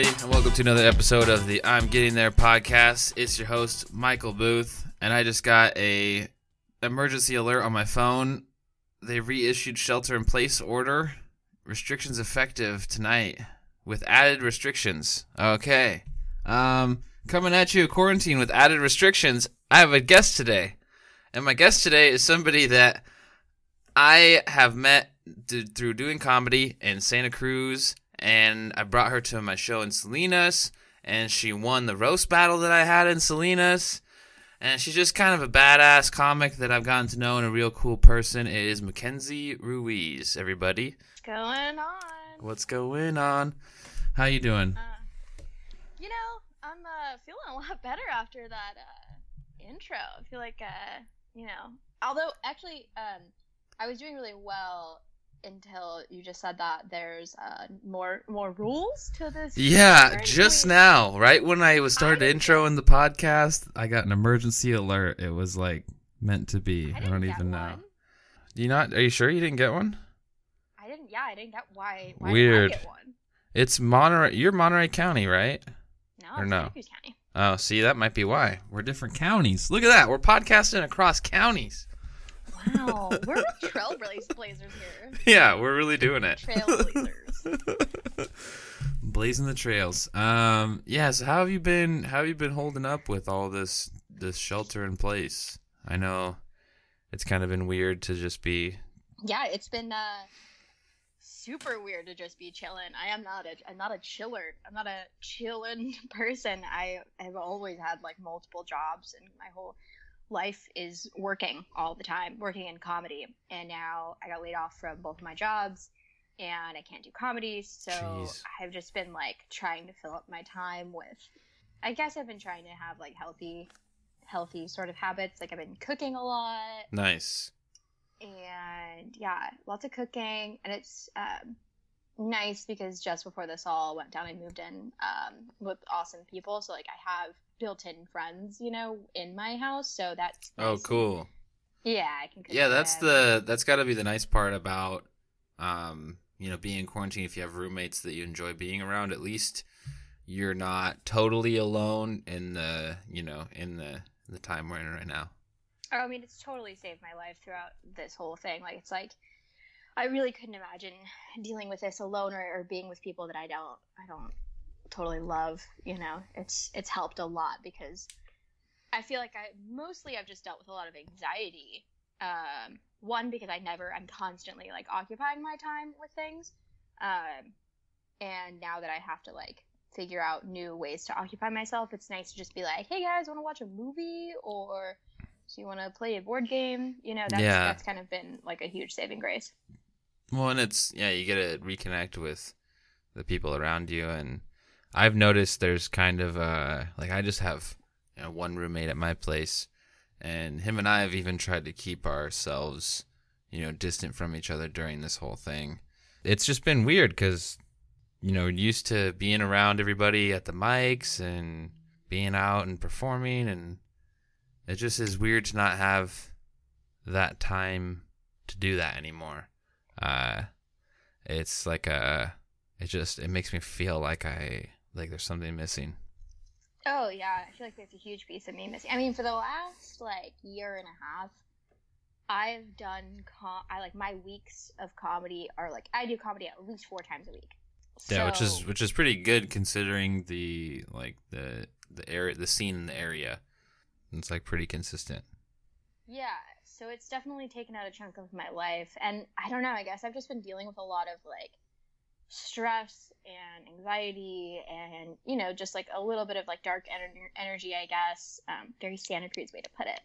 Everybody, and welcome to another episode of the I'm Getting There podcast. It's your host, Michael Booth, and I just got a emergency alert on my phone. They reissued shelter in place order. Restrictions effective tonight with added restrictions. Okay. Um, coming at you, quarantine with added restrictions. I have a guest today, and my guest today is somebody that I have met through doing comedy in Santa Cruz, and I brought her to my show in Salinas, and she won the roast battle that I had in Salinas. And she's just kind of a badass comic that I've gotten to know and a real cool person. It is Mackenzie Ruiz, everybody. What's going on? What's going on? How you doing? Uh, you know, I'm uh, feeling a lot better after that uh, intro. I feel like, uh, you know, although actually, um, I was doing really well until you just said that there's uh, more more rules to this. Yeah, just now, right when I was started I- introing the podcast, I got an emergency alert. It was like meant to be. I, I, don't even know. Do you not? Are you sure you didn't get one? I didn't. Yeah, I didn't get why. why Weird. Get one? It's Monterey. You're Monterey County, right? No, Or no? County. Oh, see, that might be why. We're different counties. Look at that. We're podcasting across counties. Wow, we're trailblazers here. Yeah, we're really doing it. Trailblazers. Blazing the trails. Um, yeah. So how have you been? How have you been holding up with all this this shelter in place? I know it's kind of been weird to just be. yeah, it's been uh, super weird to just be chilling. I am not a I'm not a chiller. I'm not a chilling person. I have always had like multiple jobs and my whole life is working all the time, working in comedy. And now I got laid off from both of my jobs and I can't do comedy, so Jeez. I've just been like trying to fill up my time with I guess I've been trying to have like healthy healthy sort of habits. Like I've been cooking a lot Nice. and yeah, lots of cooking, and it's um, nice because just before this all went down, I moved in um, with awesome people. So like I have built-in friends, you know, in my house. So that's Oh, cool. Yeah, I can. Yeah, that's the that's got to be the nice part about um, you know, being in quarantine if you have roommates that you enjoy being around, at least you're not totally alone in the, you know, in the the time we're in right now. Oh, I mean, it's totally saved my life throughout this whole thing. Like, it's like I really couldn't imagine dealing with this alone or, or being with people that I don't, I don't totally love. You know, it's it's helped a lot because I feel like I mostly I've just dealt with a lot of anxiety. Um, one because I never, I'm constantly like occupying my time with things, um, and now that I have to like figure out new ways to occupy myself, it's nice to just be like, hey guys, want to watch a movie or so you want to play a board game? You know, that's Yeah. that's kind of been like a huge saving grace. Well, and it's yeah, you get to reconnect with the people around you, and I've noticed there's kind of uh like I just have you know, one roommate at my place, and him and I have even tried to keep ourselves you know distant from each other during this whole thing. It's just been weird because you know used to being around everybody at the mics and being out and performing, and it just is weird to not have that time to do that anymore uh it's like a it just it makes me feel like i like there's something missing Oh yeah, I feel like there's a huge piece of me missing. I mean, for the last like year and a half, I've done com- I like my weeks of comedy are like I do comedy at least four times a week. yeah which is which is pretty good considering the like the the area the scene in the area it's like pretty consistent Yeah, so it's definitely taken out a chunk of my life. And I don't know, I guess I've just been dealing with a lot of like stress and anxiety and, you know, just like a little bit of like dark ener- energy, I guess. Um, very Santa Cruz way to put it.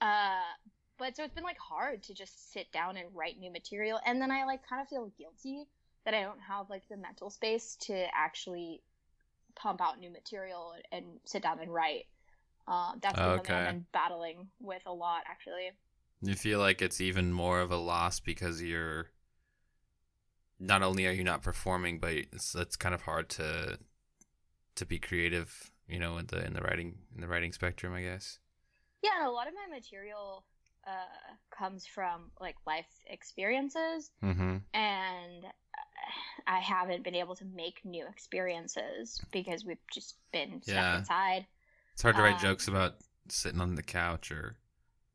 Uh, but so it's been like hard to just sit down and write new material. And then I like kind of feel guilty that I don't have like the mental space to actually pump out new material and sit down and write. Um, that's been something I've been battling with a lot, actually. You feel like it's even more of a loss because you're not only are you not performing but it's it's kind of hard to to be creative you know in the in the writing in the writing spectrum i guess Yeah, and a lot of my material uh, comes from like life experiences, mm-hmm and uh, I haven't been able to make new experiences because we've just been stuck Yeah. inside. It's hard to write Um, jokes about sitting on the couch or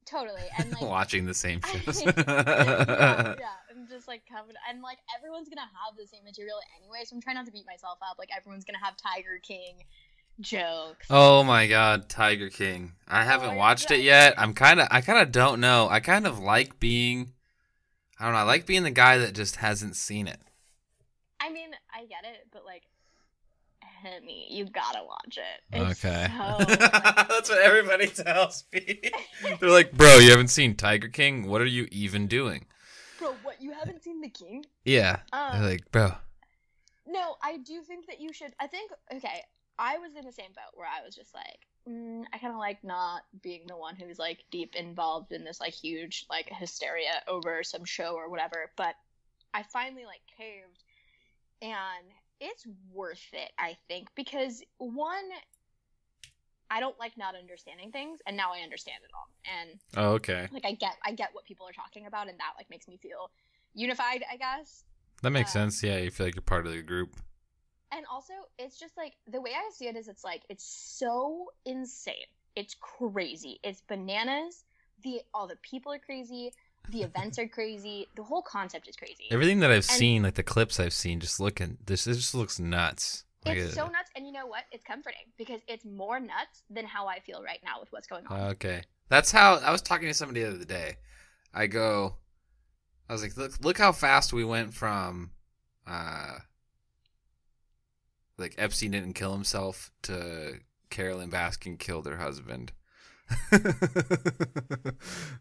Totally. And like watching the same shows. yeah, yeah, I'm just like covered, and like everyone's gonna have the same material anyway, so I'm trying not to beat myself up. Like everyone's gonna have Tiger King jokes. Oh my god, Tiger King. I oh, haven't my watched it yet. I'm kind of I kind of don't know. I kind of like being I don't know, I like being the guy that just hasn't seen it. I mean, I get it, but like, Henny, you gotta watch it. It's okay. so, That's what everybody tells me. They're like, "Bro, you haven't seen Tiger King? What are you even doing?" bro, what you haven't seen the King? Yeah. Um, They're like, "Bro, No, I do think that you should. I think okay. I was in the same boat where I was just like, mm, I kind of like not being the one who's like deep involved in this like huge like hysteria over some show or whatever. But I finally like caved, and it's worth it. I think because one, I don't like not understanding things, and now I understand it all, and oh, okay. like I get I get what people are talking about, and that like makes me feel unified. I guess. That makes uh, sense. Yeah, you feel like you're part of the group." and also it's just like the way i see it is it's like it's so insane it's crazy it's bananas the all the people are crazy the events are crazy the whole concept is crazy Everything that I've And- seen, like the clips I've seen, just looking this it just looks nuts. Like it's it- so nuts and you know what it's comforting because it's more nuts than how i feel right now with what's going on Okay. That's how I was talking to somebody the other day. I go I was like, look look how fast we went from uh like Epstein didn't kill himself to Carolyn Baskin killed her husband.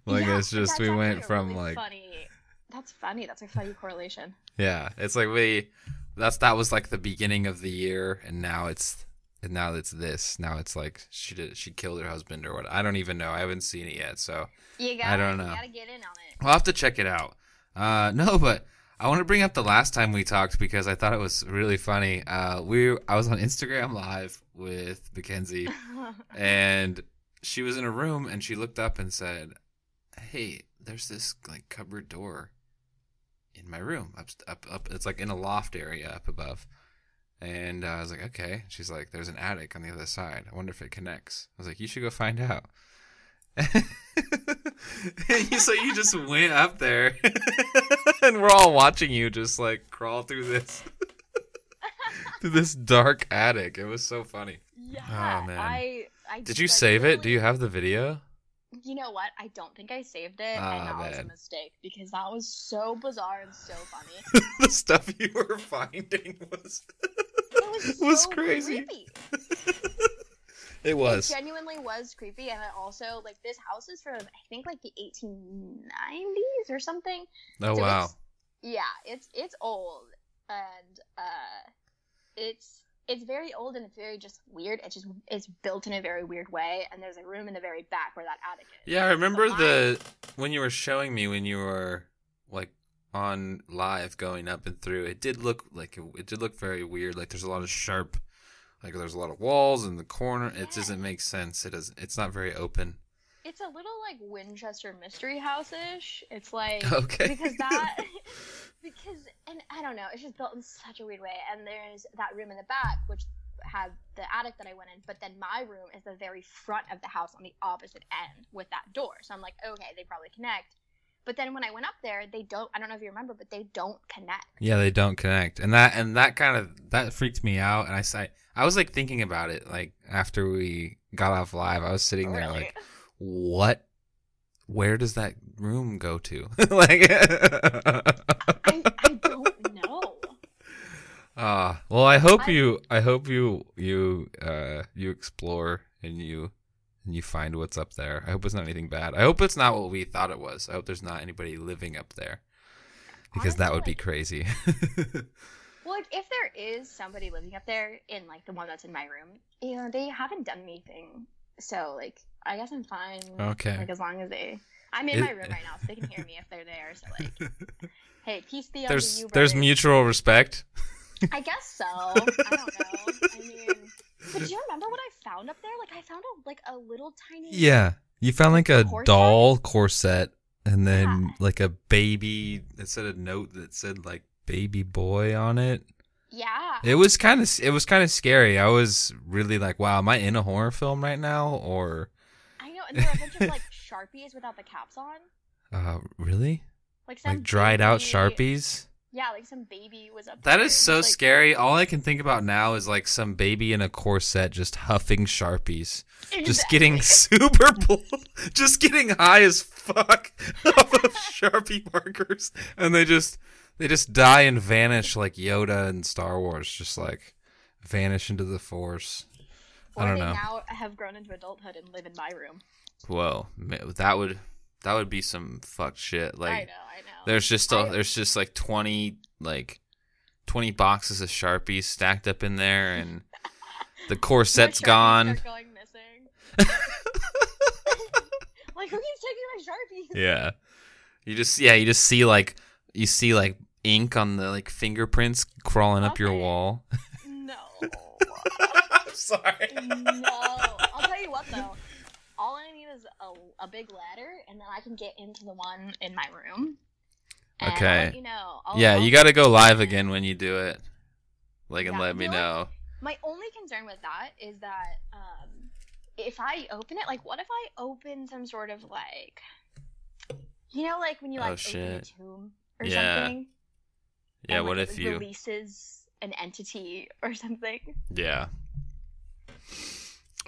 like Yeah, it's just we went from really like funny that's funny that's a funny correlation yeah, it's like we that's that was like the beginning of the year and now it's and now it's this. Now it's like she did she killed her husband or what. I don't even know. I haven't seen it yet, so you gotta, don't know. you gotta get in on it I'll have to check it out. Uh, no, but I want to bring up the last time we talked because I thought it was really funny. Uh, we I was on Instagram live with Mackenzie, and she was in a room and she looked up and said, "Hey, there's this like cupboard door in my room up up up. It's like in a loft area up above." And uh, I was like, "Okay." She's like, "There's an attic on the other side. I wonder if it connects." I was like, "You should go find out." so you just went up there, and we're all watching you just like crawl through this through this dark attic. It was so funny. yeah Oh, man. i i Did you save it? Do you have the video? You know what? I don't think I saved it, Ah, and that was a mistake because that was so bizarre and so funny. the stuff you were finding was It was, Was crazy. it It was. genuinely was creepy, and it also like this house is from I think like the 1890s or something. Oh So wow. it's- Yeah, it's it's old, and uh, it's it's very old and it's very just weird. It's just it's built in a very weird way, and there's a room in the very back where that attic is. Yeah, I remember the when you were showing me when you were like on live going up and through. It did look like it, it did look very weird. Like there's a lot of sharp, like there's a lot of walls in the corner. It doesn't make sense. It does. It's not very open. It's a little like Winchester Mystery House ish. It's like Okay. because that because I don't know, it's just built in such a weird way. And there's that room in the back which had the attic that I went in, but then my room is the very front of the house on the opposite end with that door. So I'm like, okay, they probably connect. But then when I went up there, they don't. I don't know if you remember, but they don't connect. Yeah, they don't connect, and that and that kind of that freaked me out. And I say I was like thinking about it, like after we got off live, I was sitting there Really? like, what? Where does that room go to? like, I, I. Ah, well, I hope I- you, I hope you, you, uh, you explore and you, and you find what's up there. I hope it's not anything bad. I hope it's not what we thought it was. I hope there's not anybody living up there, because that would be Honestly, crazy. Well, like if there is somebody living up there in like the one that's in my room, you know, they haven't done anything. So like, I guess I'm fine. Okay. Like as long as they, I'm in It- my room right now, so they can hear me if they're there. So like, hey, peace be unto there's, you. there's mutual respect. I guess so. I don't know. I mean, but do you remember what I found up there? Like I found a like a little tiny. Yeah, you found like a Corset? doll corset, and then Yeah. like a baby that said a note that said like baby boy on it. Yeah. It was kind of it was kind of scary. I was really like, wow, am I in a horror film right now or I know, and there were a bunch of like sharpies without the caps on. uh really? Like Like dried out Sharpies? Yeah, like some baby was up. That is so like, scary. All I can think about now is like some baby in a corset just huffing Sharpies. Just getting super bull, just getting high as fuck off of Sharpie markers, and they just they just die and vanish like Yoda and Star Wars, just like vanish into the Force. Or I don't they know. now have grown into adulthood and live in my room. Whoa, that would that would be some fucked shit. Like I know, I know. there's just a, there's just like twenty like twenty boxes of Sharpies stacked up in there, and the corset's gone. going missing. like who keeps taking my sharpies? Yeah. You just yeah, you just see like you see like ink on the like fingerprints crawling up your wall. No. I'm sorry. no. I'll tell you what though. All I need is a, a big ladder, and then I can get into the one in my room. And Okay. you know. Yeah, you got to go live again when you do it. Like and Yeah, let me know. My only concern with that is that um, if I open it, like, what if I open some sort of like, you know, like when you Oh, like open a tomb or Yeah. something. Yeah, and, what like, if it you releases an entity or something? Yeah.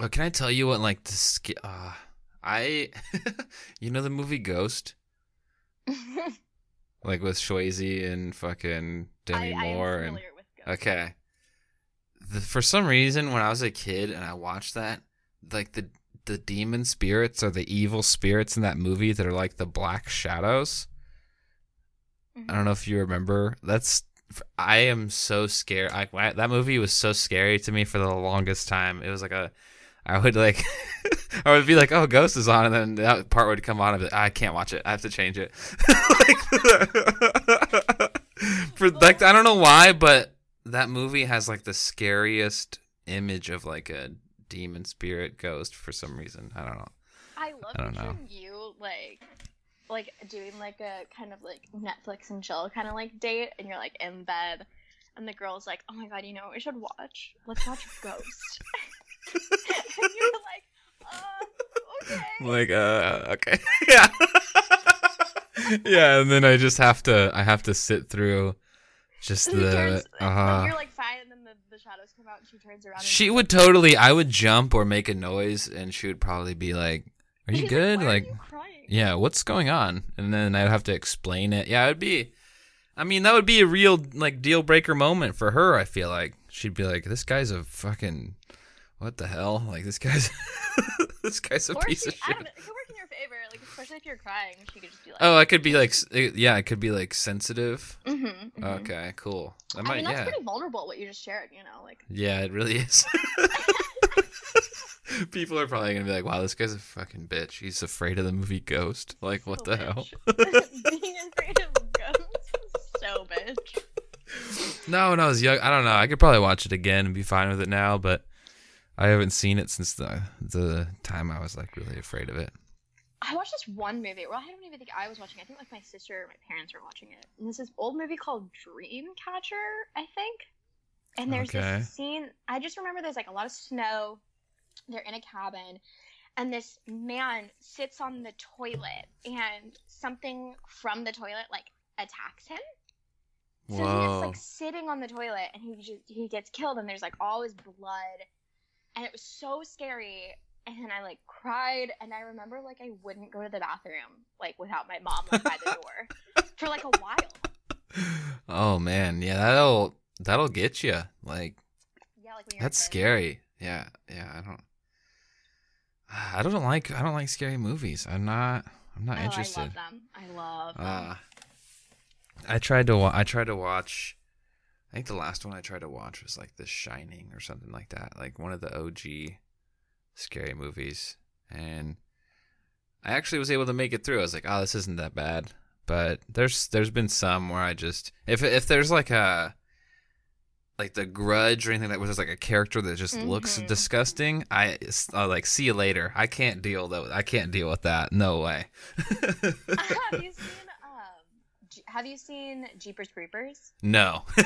Oh, can I tell you what like the sk- uh I you know the movie Ghost? Like with Swayze and fucking Demi I, I Moore and with ghosts. Okay. The, for some reason, when I was a kid and I watched that, like the the demon spirits or the evil spirits in that movie that are like the black shadows. I don't know if you remember. That's I am so scared. I, I- that movie was so scary to me for the longest time. It was like a I would like I would be like, "Oh, Ghost is on," and then that part would come on. I'd be like, I can't watch it. I have to change it. like, for like, I don't know why, but that movie has like the scariest image of like a demon spirit ghost for some reason. I don't know. I love I don't know. you like like doing like a kind of like Netflix and chill kind of like date and you're like in bed and the girl's like, Oh my god, you know what we should watch? Let's watch Ghost And you're like, okay. like uh okay. Yeah. Yeah and then i just have to i have to sit through just And the turns- like, uh you're like fine and then the, the shadows come out and she turns around and she would totally i would jump or make a noise and she would probably be like are you good? Why like you yeah what's going on? And then i'd have to explain it. Yeah it'd be i mean that would be a real like deal breaker moment for her i feel like. She'd be like this guy's a fucking what the hell like this guy's this guy's a Or piece she, of shit know, it could work in your favor, like especially if you're crying, she could just be like, Oh, I could be like, yeah, I could be like sensitive. mm-hmm, Okay, cool. I I might, mean, that's yeah, pretty vulnerable what you just shared, you know, like yeah, it really is. People are probably gonna be like, "Wow, this guy's a fucking bitch. He's afraid of the movie Ghost. Like, what the hell?" Being afraid of ghosts is so bitch. No, when I was young, I don't know. I could probably watch it again and be fine with it now, but I haven't seen it since the the time I was like really afraid of it. I watched this one movie. Well, I don't even think I was watching. it. I think like my sister or my parents were watching it. And this is old movie called Dreamcatcher, I think. And there's Okay. this scene. I just remember there's like a lot of snow. They're in a cabin, and this man sits on the toilet, and something from the toilet like attacks him. So he's Whoa. like sitting on the toilet, and he just he gets killed, and there's like all his blood, and it was so scary. And I like cried, and I remember like I wouldn't go to the bathroom like without my mom like by the door for like a while. Oh man, yeah, that'll that'll get you. Like, Yeah, like when you're a That's scary. Yeah, yeah. I don't. I don't like. I don't like scary movies. I'm not. I'm not Oh, interested. I love them. I love them. Uh, I tried to. Wa- I tried to watch. I think the last one I tried to watch was like The Shining or something like that, like one of the OG scary movies, and I actually was able to make it through. I was like, "Oh, this isn't that bad." But there's there's been some where I just if if there's like a like the grudge or anything that was like a character that just looks Mhm. disgusting, I uh, like see you later. I can't deal that. I can't deal with that. No way. have you seen have you seen Jeepers Creepers? No.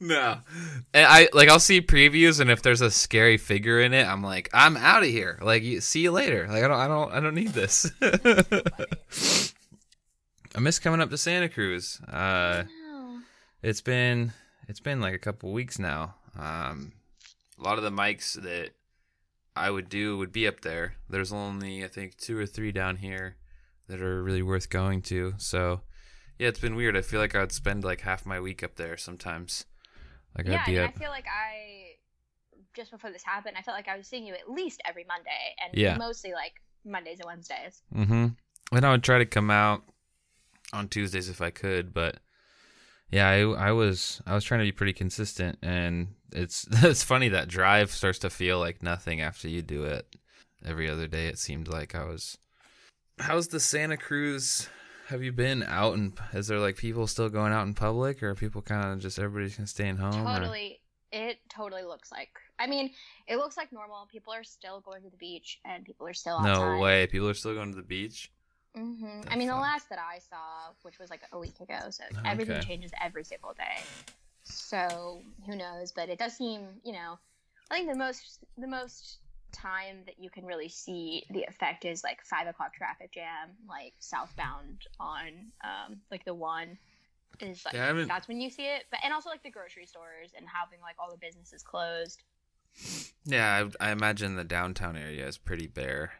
no. And I like I'll see previews and if there's a scary figure in it, I'm like, I'm out of here. Like you, see you later. Like I don't I don't I don't need this. I miss coming up to Santa Cruz. Uh No. it's been it's been like a couple weeks now. Um a lot of the mics that I would do would be up there. There's only I think two or three down here that are really worth going to. So yeah, it's been weird. I feel like I'd spend like half my week up there sometimes. Like yeah, I'd be and up. I feel like I just before this happened, I felt like I was seeing you at least every Monday, and Yeah. mostly like Mondays and Wednesdays. Mm-hmm. And I would try to come out on Tuesdays if I could, but yeah, I, I was I was trying to be pretty consistent, and it's it's funny that drive starts to feel like nothing after you do it every other day. It seemed like I was. How's the Santa Cruz? Have you been out and is there like people still going out in public, or are people kind of just everybody's gonna staying home? or- Totally, it totally looks like. I mean, it looks like normal. People are still going to the beach, and people are still outside. No way, people are still going to the beach. Mm-hmm. I mean, the last that I saw, which was like a week ago, so everything changes every single day. So who knows? But it does seem, you know, I think the most the most time that you can really see the effect is like five o'clock traffic jam, like southbound on um, like the one is like Yeah, that's when you see it. But and also like the grocery stores and having like all the businesses closed. Yeah, I, I imagine the downtown area is pretty bare.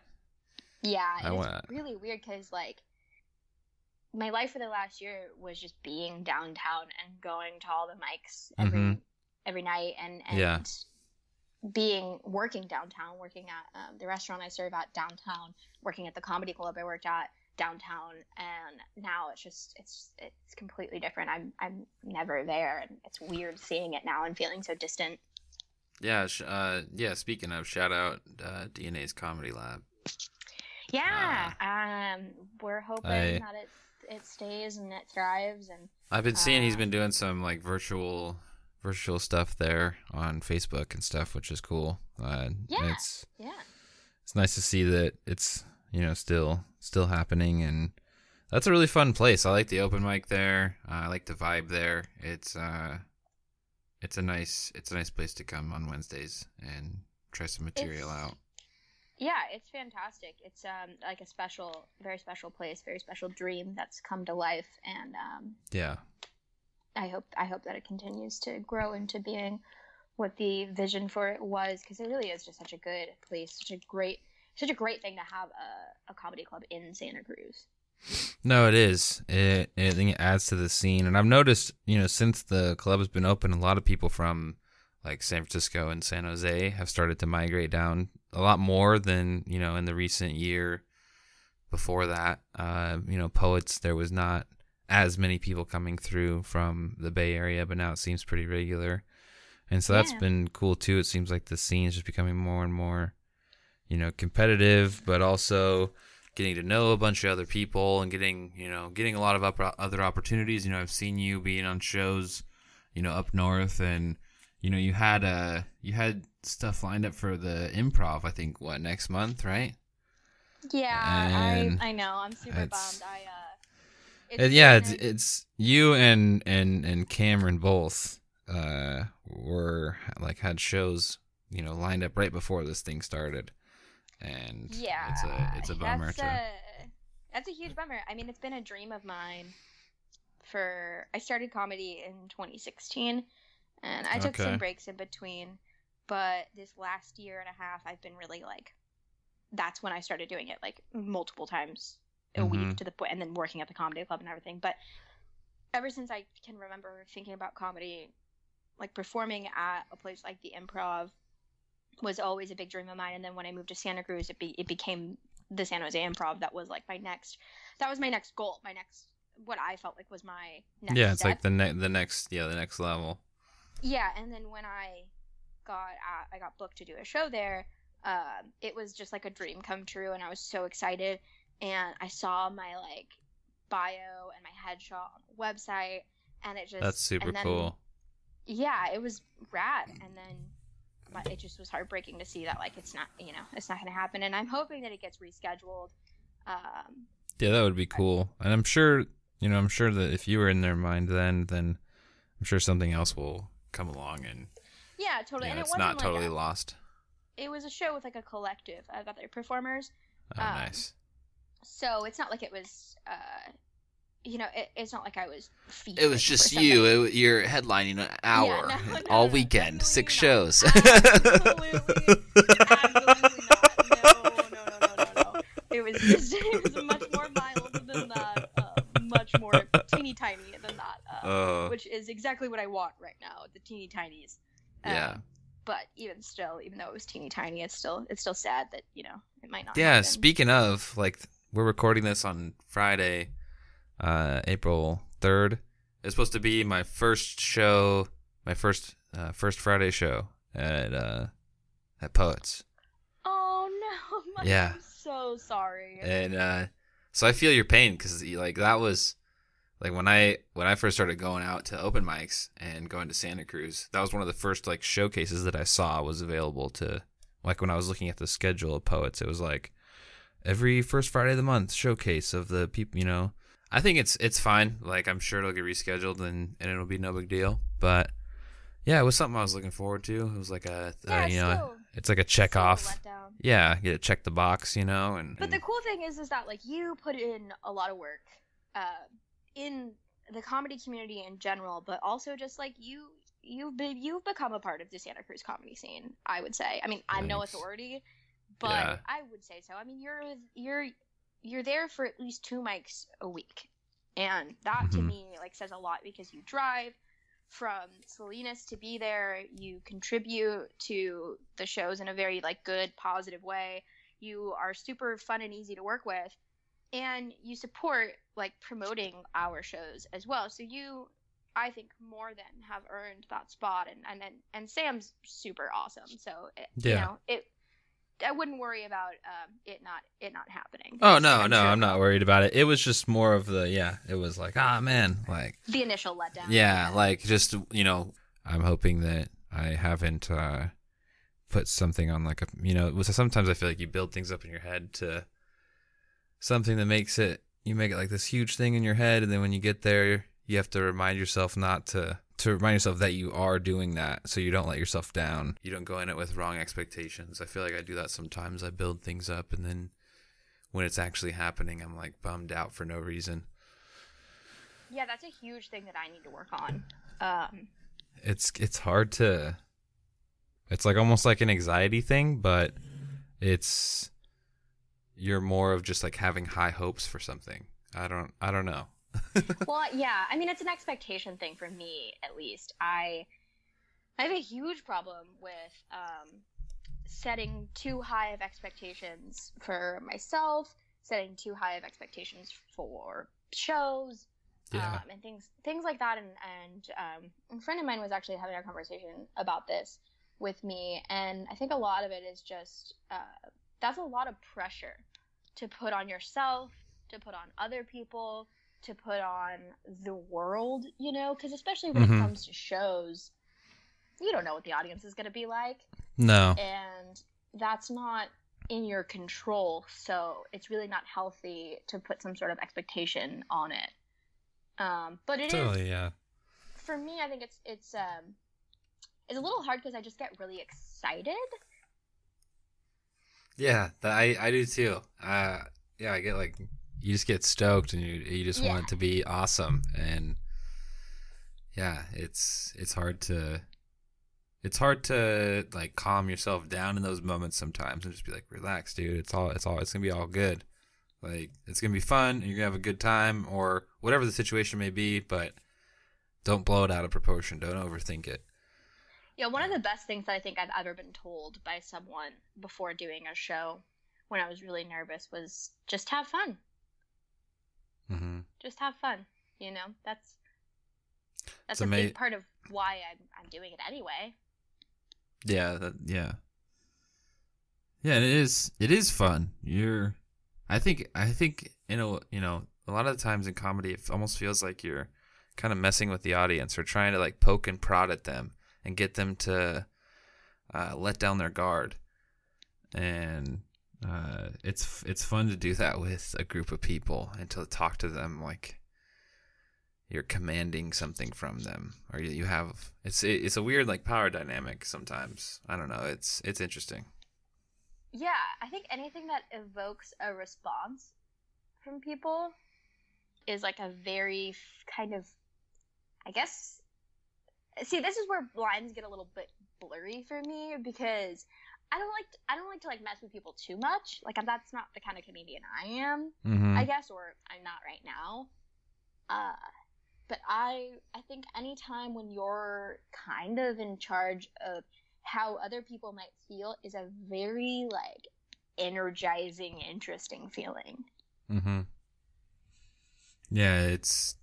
Yeah, I it's went- really weird because like my life for the last year was just being downtown and going to all the mics every Mhm. every night and and Yeah. Being working downtown, working at um, the restaurant I serve at downtown, working at the comedy club I worked at downtown, and now it's just it's it's completely different. I'm I'm never there, and it's weird seeing it now and feeling so distant. Yeah, sh- uh, yeah. Speaking of, shout out uh, DNA's Comedy Lab. Yeah, um, we're hoping I- that it it stays and it thrives and. I've been seeing he's been doing some like virtual, virtual stuff there on Facebook and stuff, which is cool. Uh, Yeah. it's Yeah. it's nice to see that it's you know still still happening, and that's a really fun place. I like the open mic there. Uh, I like the vibe there. It's uh, it's a nice it's a nice place to come on Wednesdays and try some material It's- out. Yeah, it's fantastic. It's um like a special, very special place, very special dream that's come to life, and um, Yeah. I hope I hope that it continues to grow into being what the vision for it was, because it really is just such a good place, such a great, such a great thing to have a, a comedy club in Santa Cruz. No, it is. It, it it adds to the scene, and I've noticed, you know, since the club has been open, a lot of people from like San Francisco and San Jose have started to migrate down a lot more than you know in the recent year. Before that, uh, you know, poets there was not as many people coming through from the Bay Area, but now it seems pretty regular, and so that's Yeah. been cool too. It seems like the scene is just becoming more and more, you know, competitive, but also getting to know a bunch of other people and getting you know getting a lot of up, other opportunities you know i've seen you being on shows you know up north and you know you had uh you had stuff lined up for the improv i think what next month right Yeah, And I I know. I'm super bummed. I uh, and yeah it's it's you and and and cameron both uh were like had shows you know lined up right before this thing started and yeah, it's a it's a bummer That's to a, that's a huge bummer. I mean, it's been a dream of mine for. I started comedy in 2016, and I took Okay. some breaks in between. But this last year and a half, I've been really like. That's when I started doing it like multiple times a Mhm. week to the point, and then working at the comedy club and everything. But ever since I can remember thinking about comedy, like performing at a place like the Improv was always a big dream of mine. And then when I moved to Santa Cruz, it be, it became the San Jose Improv. That was like my next. That was my next goal. My next what I felt like was my next. yeah it's step. like the ne- the next yeah the next level Yeah, and then when I got at, I got booked to do a show there, um, it was just like a dream come true, and I was so excited. And I saw my like bio and my headshot on the website, and it just that's super then- cool Yeah, it was rad, and then but it just was heartbreaking to see that like it's not you know it's not going to happen, and I'm hoping that it gets rescheduled. Um, Yeah, that would be cool. And I'm sure, you know, I'm sure that if you were in their mind then, then I'm sure something else will come along and Yeah, totally. and it it's wasn't not like totally a- lost. it was a show with like a collective of other performers. Oh, um, nice. So it's not like it was, uh, you know, it, it's not like I was. It was just you. It, you're headlining an hour no, no, all no, weekend, six not. shows. Absolutely, absolutely not. No, no, no, no, no, no. It was just, it was much more mild than that. Uh, much more teeny tiny than that. Uh, Oh. which is exactly what I want right now. The teeny tinies. Um, Yeah. But even still, even though it was teeny tiny, it's still it's still sad that you know it might not. Yeah, happen. speaking of, like, we're recording this on Friday, uh, April 3rd. It's supposed to be my first show, my first uh, first Friday show at uh, at Poets. Oh no! Mike, Yeah. I'm so sorry. and uh, so I feel your pain because like that was like when I when I first started going out to open mics and going to Santa Cruz. That was one of the first like showcases that I saw was available to like when I was looking at the schedule of poets. It was like every first Friday of the month showcase of the people. You know, I think it's it's fine. Like I'm sure it'll get rescheduled and and it'll be no big deal. But yeah, it was something I was looking forward to. It was like a yeah, uh, you know still, it's like a check a off. Yeah, get to check the box. You know, and, But the cool thing is, is that like you put in a lot of work, uh, in the comedy community in general, but also just like you, you've been, you've become a part of the Santa Cruz comedy scene. I would say. I mean, I'm no authority, but Yeah. I would say so. I mean, you're you're you're there for at least two mics a week, and that to Mhm. me like says a lot because you drive from Salinas to be there. You contribute to the shows in a very like good, positive way. You are super fun and easy to work with, and you support like promoting our shows as well. So you, I think, more than have earned that spot. And and and, and Sam's super awesome. So it, you Yeah. know it. I wouldn't worry about um, it not it not happening. Oh no, I'm no, sure I'm not worried about it. It was just more of the yeah. It was like ah man, like The initial letdown. yeah, like just you know. I'm hoping that I haven't uh, put something on like a you know. Sometimes I feel like you build things up in your head to something that makes it. You make it like this huge thing in your head, and then when you get there, you have to remind yourself not to to remind yourself that you are doing that, so you don't let yourself down. You don't go in it with wrong expectations. I feel like I do that sometimes. I build things up, and then when it's actually happening, I'm like bummed out for no reason. yeah, that's a huge thing that I need to work on. Um, It's it's hard to. It's like almost like an anxiety thing, but it's you're more of just like having high hopes for something. I don't I don't know. well, yeah, I mean, it's an expectation thing for me, at least. I, I have a huge problem with um, setting too high of expectations for myself, setting too high of expectations for shows, Yeah. um, and things things like that. And and um, a friend of mine was actually having a conversation about this with me, and I think a lot of it is just uh, that's a lot of pressure to put on yourself, to put on other people, to put on the world, you know, because especially when Mhm. it comes to shows, you don't know what the audience is going to be like, No. and that's not in your control. So it's really not healthy to put some sort of expectation on it. Um, but it is Totally, yeah. for me. I think it's it's um it's a little hard because I just get really excited. Yeah, that, I I do too. Uh yeah, I get like you just get stoked and you you just Yeah. want it to be awesome and yeah, it's it's hard to it's hard to like calm yourself down in those moments sometimes and just be like relax, dude. It's all it's all it's going to be all good. Like it's going to be fun and you're going to have a good time or whatever the situation may be, but don't blow it out of proportion. Don't overthink it. Yeah, one of the best things that I think I've ever been told by someone before doing a show when I was really nervous was just have fun. Mhm. Just have fun. You know, that's that's It's a ama- big part of why I'm I'm doing it anyway. Yeah, that, yeah. Yeah, and it is it is fun. You're I think I think you know, you know, a lot of the times in comedy it almost feels like you're kind of messing with the audience or trying to like poke and prod at them and get them to uh, let down their guard. And uh, it's it's fun to do that with a group of people and to talk to them like you're commanding something from them or you, have it's it's a weird like power dynamic sometimes. I don't know. It's it's interesting. Yeah i think anything that evokes a response from people is like a very kind of i guess see this is where lines get a little bit blurry for me because I don't like to, I don't like to like mess with people too much. Like that's not the kind of comedian I am, mm-hmm. I guess, or I'm not right now. Uh, but I I think anytime when you're kind of in charge of how other people might feel is a very like energizing, interesting feeling. Mm-hmm. Yeah, it's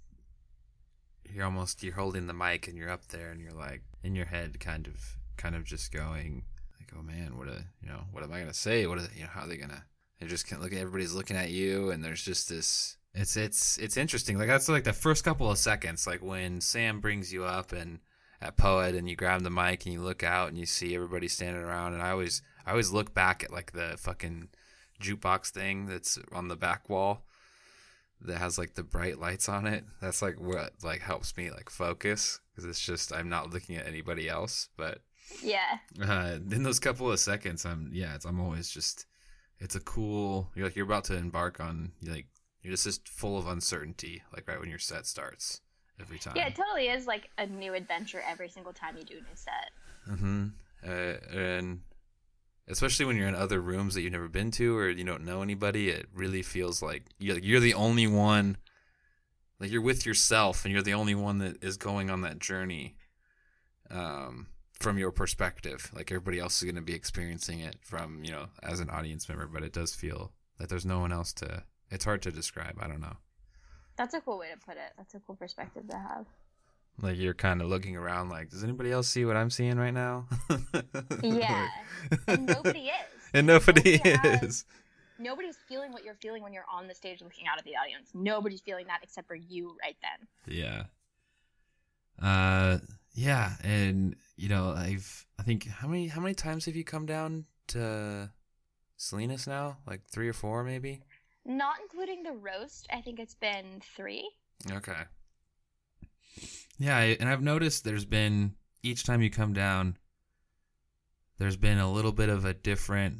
you're almost you're holding the mic and you're up there and you're like in your head kind of kind of just going like oh man what a you know what am i gonna say? What are they, you know how are they gonna they just can't look at everybody's looking at you and there's just this it's it's it's interesting. Like that's like the first couple of seconds like when sam brings you up and at poet and you grab the mic and you look out and you see everybody standing around and i always i always look back at like the fucking jukebox thing that's on the back wall that has like the bright lights on it. That's like what like helps me like focus because it's just i'm not looking at anybody else but yeah. Uh, in those couple of seconds i'm yeah it's i'm always just it's a cool you're like you're about to embark on like you're just, just full of uncertainty like right when your set starts every time. Yeah it totally is like a new adventure every single time you do a new set. Mm-hmm. Uh, and especially when you're in other rooms that you've never been to or you don't know anybody it really feels like you're, you're the only one like you're with yourself and you're the only one that is going on that journey. Um, from your perspective like everybody else is going to be experiencing it from you know as an audience member but it does feel that there's no one else to it's hard to describe i don't know. That's a cool way to put it. That's a cool perspective to have. Like you're kind of looking around like does anybody else see what i'm seeing right now? Yeah. And nobody is. and nobody, Nobody is. Has- nobody's feeling what you're feeling when you're on the stage looking out at the audience. Nobody's feeling that except for you right then. Yeah. Uh yeah, and you know, I've I think how many how many times have you come down to Salinas now? Like 3 or 4 maybe? not including the roast i think it's been three Okay. Yeah, and I've noticed there's been each time you come down there's been a little bit of a different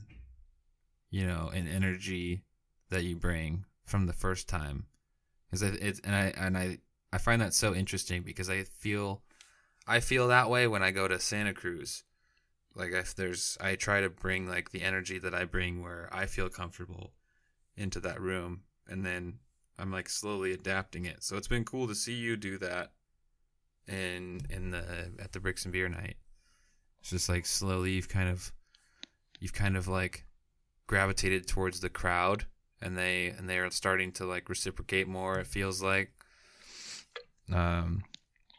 you know, an energy that you bring from the first time. Cuz it's and I and I I find that so interesting because I feel I feel that way when I go to Santa Cruz. Like if there's I try to bring like the energy that I bring where I feel comfortable into that room and then I'm like slowly adapting it. So it's been cool to see you do that in in the at the Bricks and Beer night. It's just like slowly you've kind of you've kind of like gravitated towards the crowd and they and they are starting to like reciprocate more it feels like um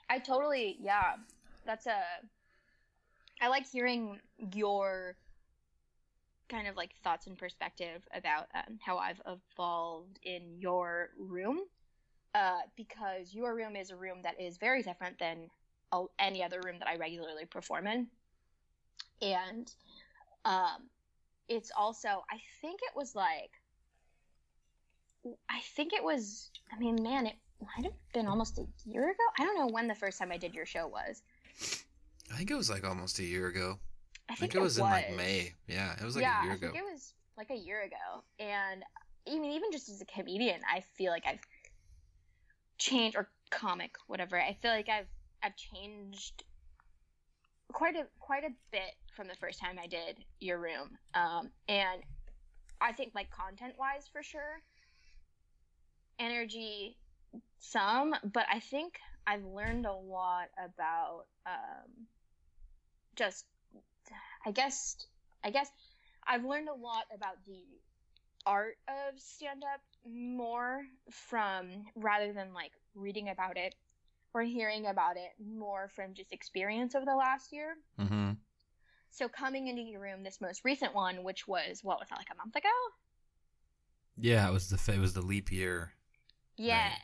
I totally, yeah. That's a. I like hearing your kind of like thoughts and perspective about um, how I've evolved in your room, uh, because your room is a room that is very different than any other room that I regularly perform in, and um, it's also I think it was like. I think it was. I mean, man, it might have been almost a year ago. I don't know when the first time I did your show was. I think it was like almost a year ago. I I think, think it was, in like May. Yeah, it was like yeah, a year ago. I ago. think it was like a year ago. And I mean, even just as a comedian, I feel like I've changed, or comic, whatever. I feel like I've I've changed quite a quite a bit from the first time I did your room. Um, and I think like content wise, for sure, energy some, but I think I've learned a lot about um, just I guess I guess I've learned a lot about the art of stand up more from rather than like reading about it or hearing about it more from just experience over the last year. mm-hmm. So coming into your room, this most recent one, which was what was that like a month ago? Yeah, it was the it was the leap year. Yeah. Right.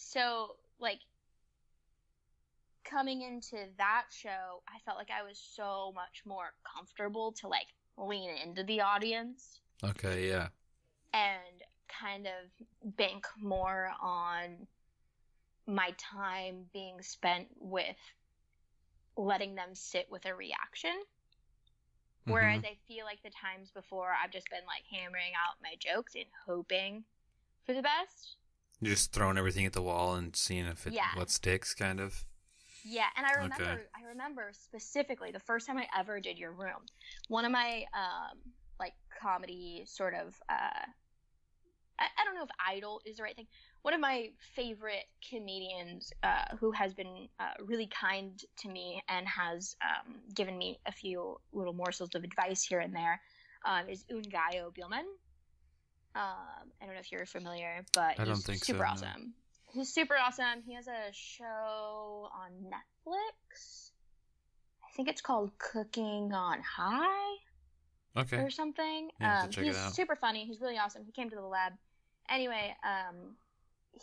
So like coming into that show, I felt like I was so much more comfortable to like lean into the audience Okay, yeah. and kind of bank more on my time being spent with letting them sit with a reaction. Whereas mm-hmm. I feel like the times before I've just been like hammering out my jokes and hoping for the best. You're just throwing everything at the wall and seeing if it Yeah. what sticks, kind of. Yeah, and I remember Okay. I remember specifically the first time I ever did your room. One of my um like comedy sort of uh I, I don't know if idol is the right thing. One of my favorite comedians uh, who has been uh, really kind to me and has um, given me a few little morsels of advice here and there um, is Ngaio Bealum. Um, I don't know if you're familiar, but I he's think so, super no. awesome. He's super awesome. He has a show on Netflix. I think it's called Cooking on High Okay. or something. Yeah, um, to check it he's super funny. He's really awesome. He came to the lab. Anyway, um,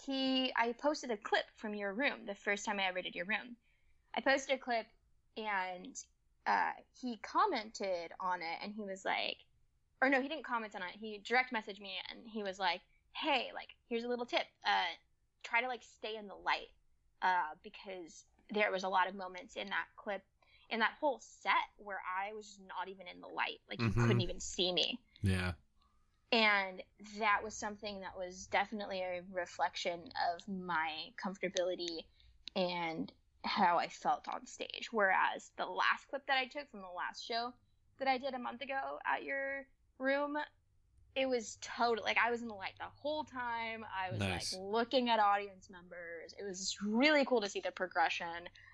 he I posted a clip from your room the first time I ever did your room. I posted a clip and uh, he commented on it and he was like, or no, he didn't comment on it. He direct messaged me and he was like, hey, like here's a little tip. Uh, try to like stay in the light uh, because there was a lot of moments in that clip in that whole set where I was just not even in the light. Like you Mhm. couldn't even see me. Yeah. And that was something that was definitely a reflection of my comfortability and how I felt on stage. Whereas the last clip that I took from the last show that I did a month ago at your room, it was total like I was in the light the whole time. I was Nice. like looking at audience members. It was really cool to see the progression.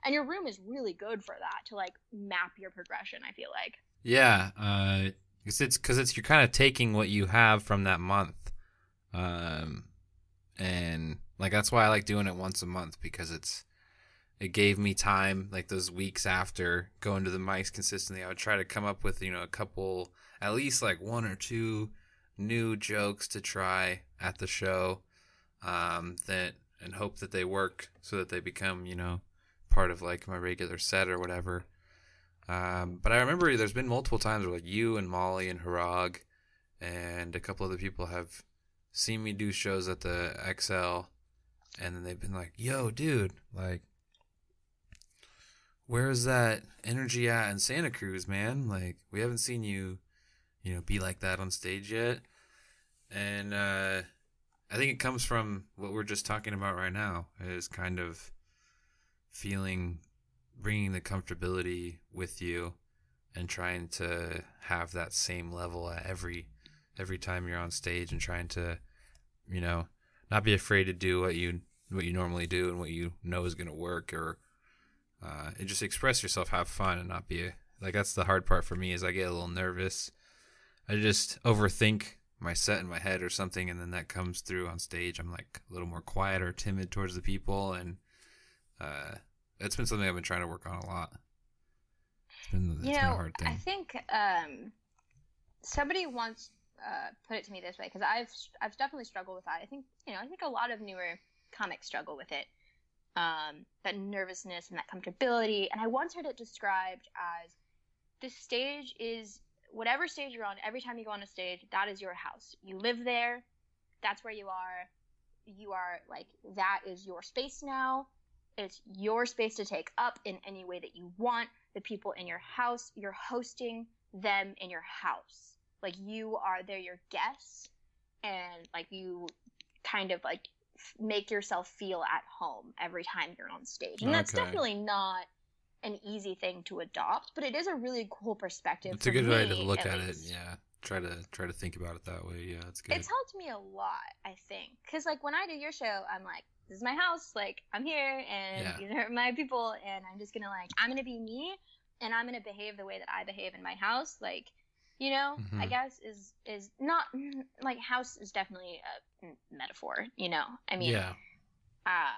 And your room is really good for that to like map your progression, I feel like. Yeah, uh, it's it's because it's you're kind of taking what you have from that month, um, and like that's why I like doing it once a month because it's it gave me time like those weeks after going to the mics consistently. I would try to come up with you know a couple at least like one or two new jokes to try at the show, um, that and hope that they work so that they become you know part of like my regular set or whatever. Um, but I remember there's been multiple times where like you and Molly and Harag and a couple other people have seen me do shows at the XL, and then they've been like, "Yo, dude, like, where's that energy at in Santa Cruz, man? Like, we haven't seen you, you know, be like that on stage yet." And uh, I think it comes from what we're just talking about right now is kind of feeling bringing the comfortability with you and trying to have that same level at every every time you're on stage and trying to you know not be afraid to do what you what you normally do and what you know is going to work or uh, and just express yourself have fun and not be like that's the hard part for me is i get a little nervous i just overthink my set in my head or something and then that comes through on stage i'm like a little more quiet or timid towards the people and uh, it's been something I've been trying to work on a lot. It's been, it's you know, I think um, somebody once uh, put it to me this way because I've I've definitely struggled with that. I think you know I think a lot of newer comics struggle with it. Um, that nervousness and that comfortability, and I once heard it described as the stage is whatever stage you're on. Every time you go on a stage, that is your house. You live there. That's where you are. You are like that is your space now. It's your space to take up in any way that you want the people in your house. You're hosting them in your house. Like you are, they're your guests, and like you kind of like f- make yourself feel at home every time you're on stage. And that's definitely not an easy thing to adopt, but it is a really cool perspective. It's a good way to look at, least. it. Yeah, try to try to think about it that way. Yeah, it's good. It's helped me a lot, I think, because like when I do your show, I'm like, this is my house, like I'm here, and Yeah. these are my people, and I'm just gonna like, I'm gonna be me, and I'm gonna behave the way that I behave in my house, like, you know, I Mhm. guess is is not like house is definitely a metaphor, you know. I mean, yeah, uh,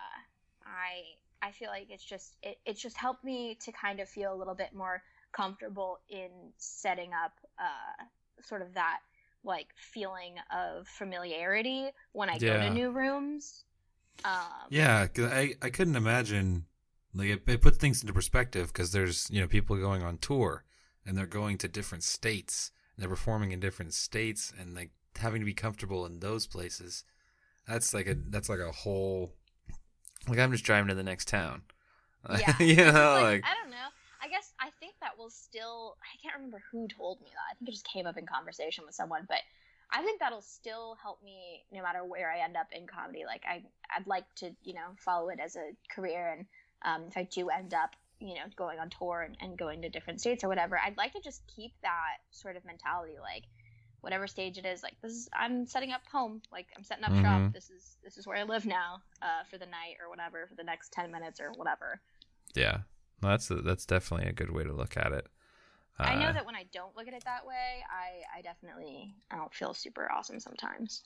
I I feel like it's just it, it's just helped me to kind of feel a little bit more comfortable in setting up uh, sort of that like feeling of familiarity when I go to new rooms. Um, yeah. 'cause I I couldn't imagine like it, it puts things into perspective because there's you know people going on tour and they're going to different states they're performing in different states and like having to be comfortable in those places. That's like a that's like a whole Like I'm just driving to the next town. Yeah. you know, like, like, I don't know. I guess I think that will still. I can't remember who told me that. I think it just came up in conversation with someone, but I think that'll still help me no matter where I end up in comedy. Like I, I'd like to, you know, follow it as a career, and um, if I do end up, you know, going on tour and, and going to different states or whatever, I'd like to just keep that sort of mentality, like whatever stage it is, like this is I'm setting up home, like I'm setting up Mhm. shop. This is this is where I live now, uh, for the night or whatever, for the next ten minutes or whatever. yeah, Well, that's a, that's definitely a good way to look at it. I know Uh, that when I don't look at it that way, I, I definitely I don't feel super awesome sometimes.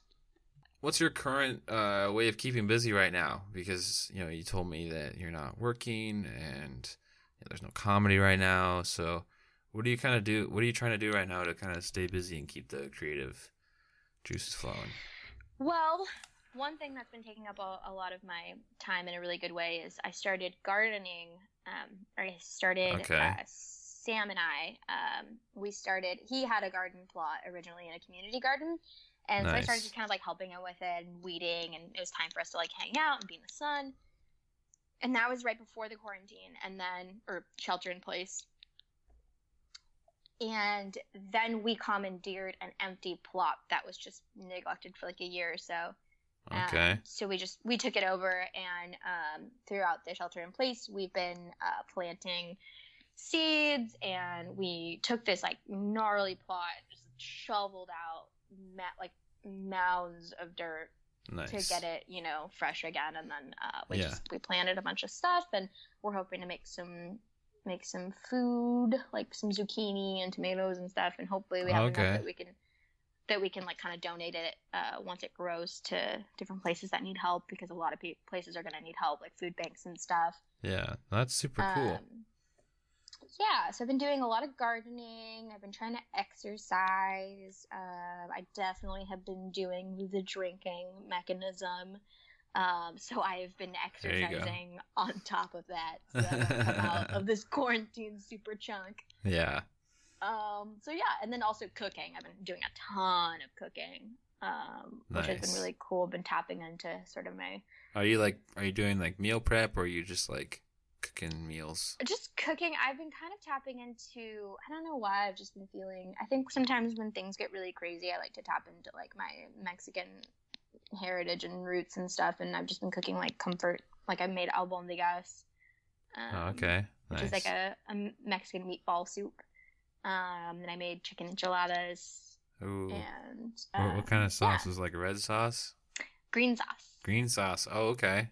What's your current uh, way of keeping busy right now? Because you know you told me that you're not working and you know, there's no comedy right now. So what do you kind of do? What are you trying to do right now to kind of stay busy and keep the creative juices flowing? Well, one thing that's been taking up a, a lot of my time in a really good way is I started gardening. Um, or I started. Okay. Uh, Sam and I, um, we started. He had a garden plot originally in a community garden, and so I started just kind of like helping him with it and weeding, and it was time for us to like hang out and be in the sun. And that was right before the quarantine, and then or shelter in place. And then we commandeered an empty plot that was just neglected for like a year or so. Um, Okay. so we just we took it over, and um, throughout the shelter in place, we've been uh, planting seeds, and we took this like gnarly plot, just shoveled out ma- like mounds of dirt Nice. to get it, you know, fresh again, and then uh, we Yeah. just we planted a bunch of stuff, and we're hoping to make some make some food, like some zucchini and tomatoes and stuff, and hopefully we have Okay. enough that we can that we can like kind of donate it uh, once it grows to different places that need help because a lot of pe- places are going to need help, like food banks and stuff. Yeah, that's super cool. Um, yeah, so I've been doing a lot of gardening. I've been trying to exercise. Uh, I definitely have been doing the drinking mechanism. Um, so I've been There you go. exercising on top of that. So that of this quarantine super chunk. Yeah. Um, so yeah, and then also cooking. I've been doing a ton of cooking, um, which has been really cool. Been tapping into sort of my Are you like are you doing like meal prep or are you just like cooking meals? just cooking i've been kind of tapping into i don't know why i've just been feeling i think sometimes when things get really crazy i like to tap into like my mexican heritage and roots and stuff and i've just been cooking like comfort like i made albondigas um, oh, okay. which is like a, a mexican meatball soup um and i made chicken enchiladas Ooh. and What, uh, what kind of sauce yeah, is like red sauce? green sauce Green sauce. Oh, okay.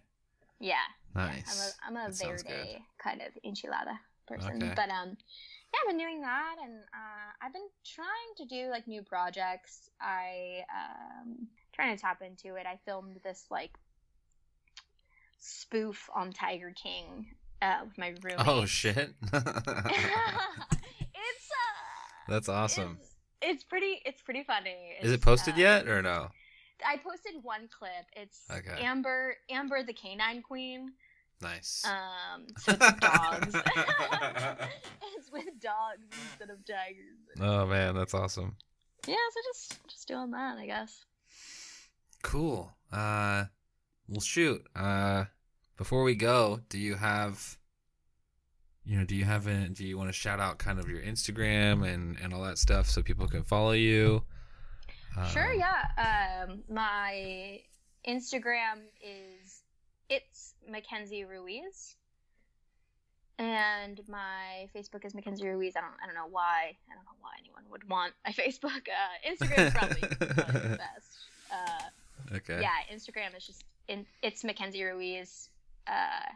yeah Nice. I'm a I'm a verde kind of enchilada person. Okay. But um yeah, I've been doing that and uh, I've been trying to do like new projects. I um trying to tap into it. I filmed this like spoof on Tiger King uh with my roommate. Oh shit. it's uh That's awesome. It's, it's pretty it's pretty funny. Is it posted uh, yet or no? I posted one clip. It's Okay. Amber Amber the Canine Queen. Nice. Um, so it's dogs. it's with dogs instead of tigers. oh man, that's awesome. Yeah, so just just doing that, I guess. Cool. Uh well shoot. Uh before we go, do you have you know, do you have a do you want to shout out kind of your Instagram and and all that stuff so people can follow you? sure, Um, yeah. Um, my Instagram is it's Mackenzie Ruiz, and my Facebook is Mackenzie Ruiz. I don't I don't know why I don't know why anyone would want my Facebook. Uh, Instagram is probably, probably the best. Uh, Okay. yeah, Instagram is just in, it's Mackenzie Ruiz, uh,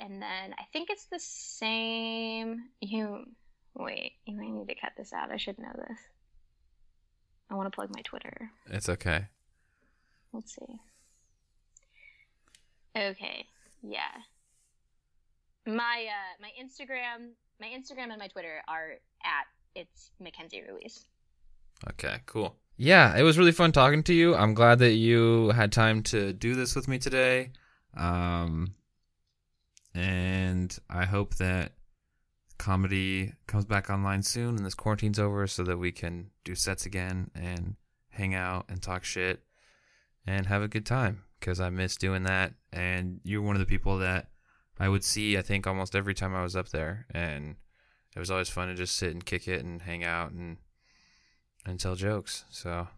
and then I think it's the same. You wait, you might need to cut this out. I should know this. I want to plug my Twitter. It's okay. Let's see. Okay, yeah. My uh, my Instagram, my Instagram and my Twitter are at it's Mackenzie Ruiz. Okay, cool. Yeah, it was really fun talking to you. I'm glad that you had time to do this with me today. Um, and I hope that comedy comes back online soon and this quarantine's over so that we can do sets again and hang out and talk shit and have a good time because I miss doing that. And you're one of the people that I would see, I think, almost every time I was up there. And it was always fun to just sit and kick it and hang out and and tell jokes. So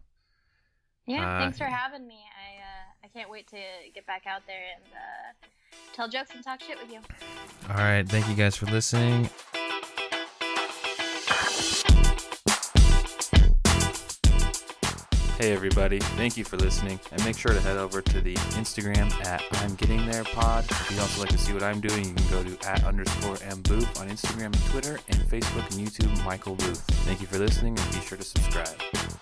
Yeah, Uh, thanks for having me. I uh, I can't wait to get back out there and uh, tell jokes and talk shit with you. All right. Thank you guys for listening. Hey everybody, thank you for listening. And make sure to head over to the Instagram at I'm Getting There Pod. If you'd also like to see what I'm doing, you can go to at underscore M Booth on Instagram and Twitter, and Facebook and YouTube, Michael Booth. Thank you for listening and be sure to subscribe.